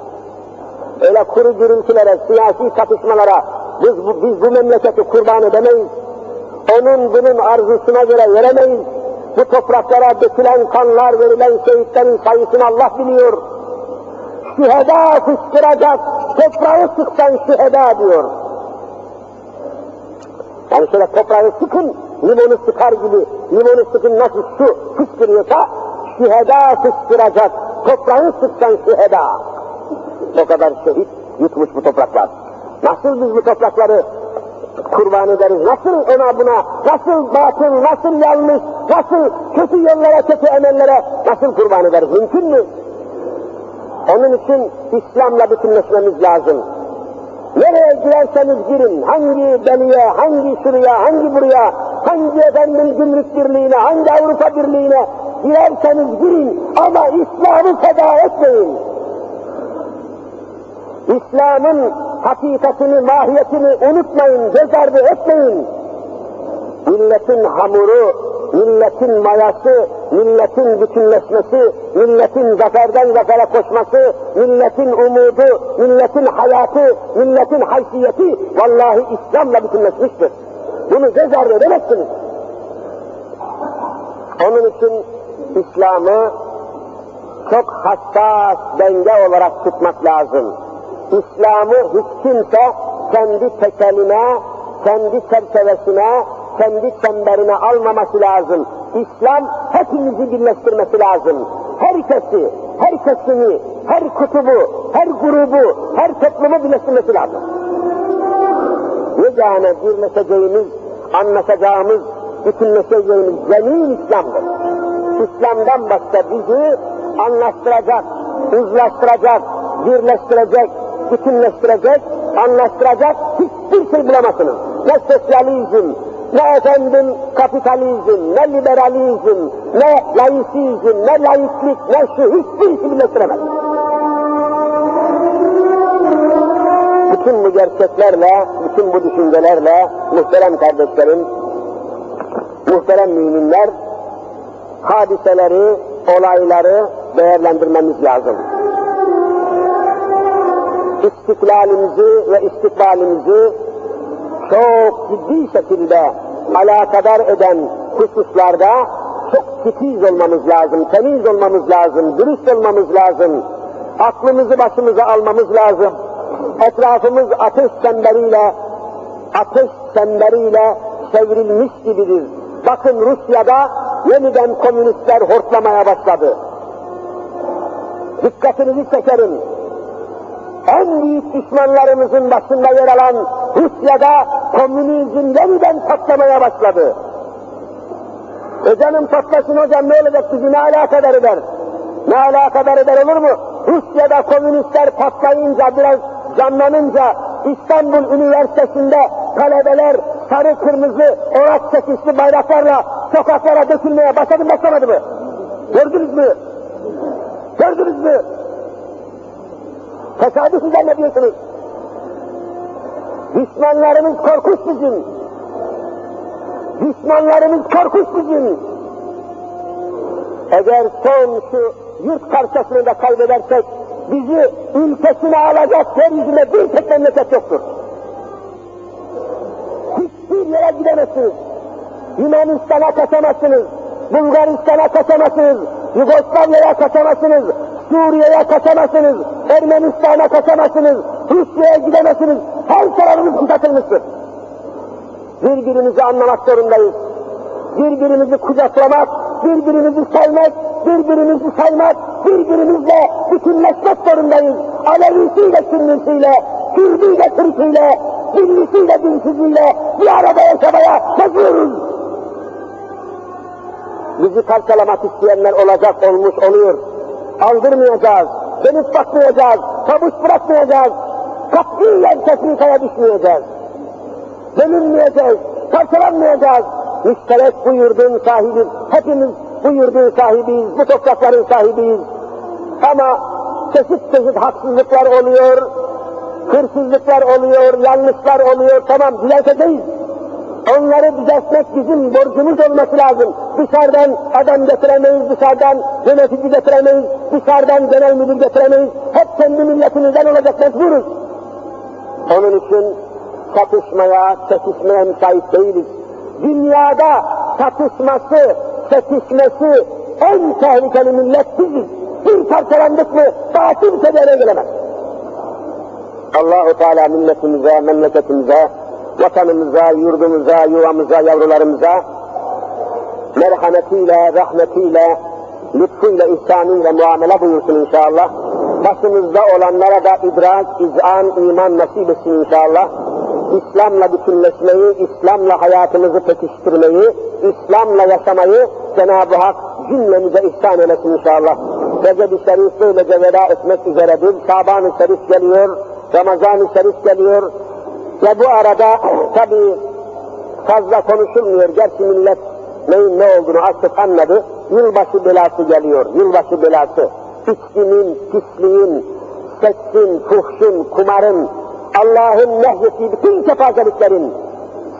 Öyle kuru gürültülere, siyasi çatışmalara biz bu, biz bu memleketi kurban edemeyiz. Onun bunun arzusuna göre veremeyiz. Bu topraklara dökülen kanlar, verilen şehitlerin sayısını Allah biliyor. Şüheda fışkıracak, toprağı sıksan şüheda diyor. Yani şöyle toprağı sıkın, limonu sıkar gibi, limonu sıkın nasıl su fışkırıyorsa, şüheda fışkıracak, toprağı sıksan şüheda. O kadar şehit yutmuş bu topraklar. Nasıl biz bu toprakları kurban ederiz? Nasıl ona buna, nasıl batıl, nasıl yanlış, nasıl kötü yollara, kötü emellere nasıl kurban ederiz? Mümkün mü? Onun için İslam'la bütünleşmemiz lazım. Nereye girerseniz girin, hangi deliye, hangi şuraya, hangi buraya, hangi efendim gümrük birliğine, hangi Avrupa birliğine girerseniz girin ama İslam'ı feda etmeyin. İslam'ın hakikatini, mahiyetini unutmayın, göz ardı etmeyin. Milletin hamuru, milletin mayası, milletin bütünleşmesi, milletin zaferden zafere koşması, milletin umudu, milletin hayatı, milletin haysiyeti vallahi İslam'la bütünleşmiştir. Bunu göz ardı edemezsiniz. Onun için İslam'ı çok hassas denge olarak tutmak lazım. İslam'ı hiç kimse kendi tekeline, kendi çerçevesine, kendi çemberine almaması lazım. İslam hepimizi birleştirmesi lazım. Herkesi, her kesimi, her kutubu, her grubu, her toplumu birleştirmesi lazım. Yegane birleşeceğimiz, anlaşacağımız, bütünleşeceğimiz zemin İslam'dır. İslam'dan başka bizi anlaştıracak, uzlaştıracak, birleştirecek, bütünleştirecek, anlaştıracak hiçbir şey bulamazsınız. Ne sosyalizm, ne efendim kapitalizm, ne liberalizm, ne laisizm, ne laiklik, ne şu hiçbir şey birleştiremez. Bütün bu gerçeklerle, bütün bu düşüncelerle muhterem kardeşlerim, muhterem müminler, hadiseleri, olayları değerlendirmemiz lazım. İstiklalimizi ve istikbalimizi çok ciddi şekilde alakadar eden hususlarda çok titiz olmamız lazım, temiz olmamız lazım, dürüst olmamız lazım. Aklımızı başımıza almamız lazım. Etrafımız ateş çemberiyle, ateş çemberiyle çevrilmiş gibidir. Bakın Rusya'da yeniden komünistler hortlamaya başladı. Dikkatinizi çekerim. En büyük düşmanlarımızın başında yer alan Rusya'da komünizm yeniden patlamaya başladı. E patlasın hocam ne olacak bizi ne alakadar eder? Ne alakadar eder olur mu? Rusya'da komünistler patlayınca biraz canlanınca İstanbul Üniversitesi'nde talebeler sarı kırmızı orak çekişli bayraklarla sokaklara dökülmeye başladı başlamadı mı? Gördünüz mü? Gördünüz mü? Tesadüf ne diyorsunuz? Düşmanlarımız korkunç bizim. Düşmanlarımız korkunç bizim. Eğer son şu yurt karşısını da kaybedersek, bizi ülkesine alacak yeryüzünde bir tek memleket yoktur. Hiçbir yere gidemezsiniz. Yunanistan'a kaçamazsınız, Bulgaristan'a kaçamazsınız, Yugoslavya'ya kaçamazsınız, Suriye'ye kaçamazsınız, Ermenistan'a kaçamazsınız, Rusya'ya gidemezsiniz. Her tarafımız kuşatılmıştır. Birbirimizi anlamak zorundayız. Birbirimizi kucaklamak, birbirimizi sevmek, birbirimizi saymak, birbirimizle bütünleşmek zorundayız. Alevisiyle Sünnisiyle, Kürdüyle Türküyle, Dinlisiyle Dinsiziyle bir arada yaşamaya mecburuz. Bizi parçalamak isteyenler olacak, olmuş, oluyor. Aldırmayacağız, dönüp bakmayacağız, pabuç bırakmayacağız, katiyen tefrikaya düşmeyeceğiz. Bölünmeyeceğiz, parçalanmayacağız. Müşterek bu yurdun sahibi, hepimiz bu yurdun sahibiyiz, bu toprakların sahibiyiz. Ama çeşit çeşit haksızlıklar oluyor, hırsızlıklar oluyor, yanlışlar oluyor, tamam düzelteceğiz. Onları düzeltmek bizim borcumuz olması lazım. Dışarıdan adam getiremeyiz, dışarıdan yönetici getiremeyiz, dışarıdan genel müdür getiremeyiz. Hep kendi milletimizden olacak mecburuz. Onun için çatışmaya, çekişmeye müsait değiliz. Dünyada çatışması, çekişmesi en tehlikeli millet biziz. Bir parçalandık mı daha kimse de gelemez. Allahu Teala milletimize, memleketimize, vatanımıza, yurdumuza, yuvamıza, yavrularımıza merhametiyle, rahmetiyle, lütfuyla, ihsanıyla muamele buyursun inşallah. Başımızda olanlara da idrak, izan, iman nasip etsin inşallah. İslam'la bütünleşmeyi, İslam'la hayatımızı pekiştirmeyi, İslam'la yaşamayı Cenab-ı Hak cümlemize ihsan eylesin inşallah. Recep-i Şerif böylece veda etmek üzeredir. Şaban-ı Şerif geliyor, Ramazan-ı Şerif geliyor. Ve bu arada tabi fazla konuşulmuyor. Gerçi millet neyin ne olduğunu artık anladı. Yılbaşı belası geliyor, yılbaşı belası. İçkinin, pisliğin, seksin, fuhşun, kumarın, Allah'ın nehyettiği bütün kefazeliklerin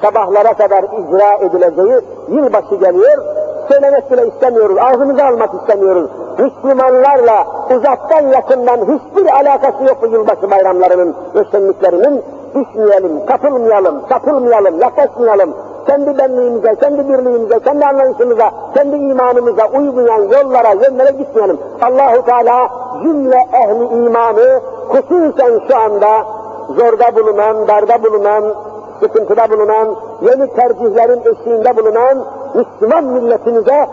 sabahlara kadar icra edileceği yılbaşı geliyor. Söylemek bile istemiyoruz, ağzımıza almak istemiyoruz. Müslümanlarla uzaktan yakından hiçbir alakası yok bu yılbaşı bayramlarının ve. Düşmeyelim, kapılmayalım, sapılmayalım, yaklaşmayalım. Kendi benliğimize, kendi birliğimize, kendi anlayışımıza, kendi imanımıza uymayan yollara, yönlere gitmeyelim. Allahu Teala cümle ehli imanı hususen şu anda zorda bulunan, darda bulunan, sıkıntıda bulunan, yeni tercihlerin eşiğinde bulunan Müslüman milletimize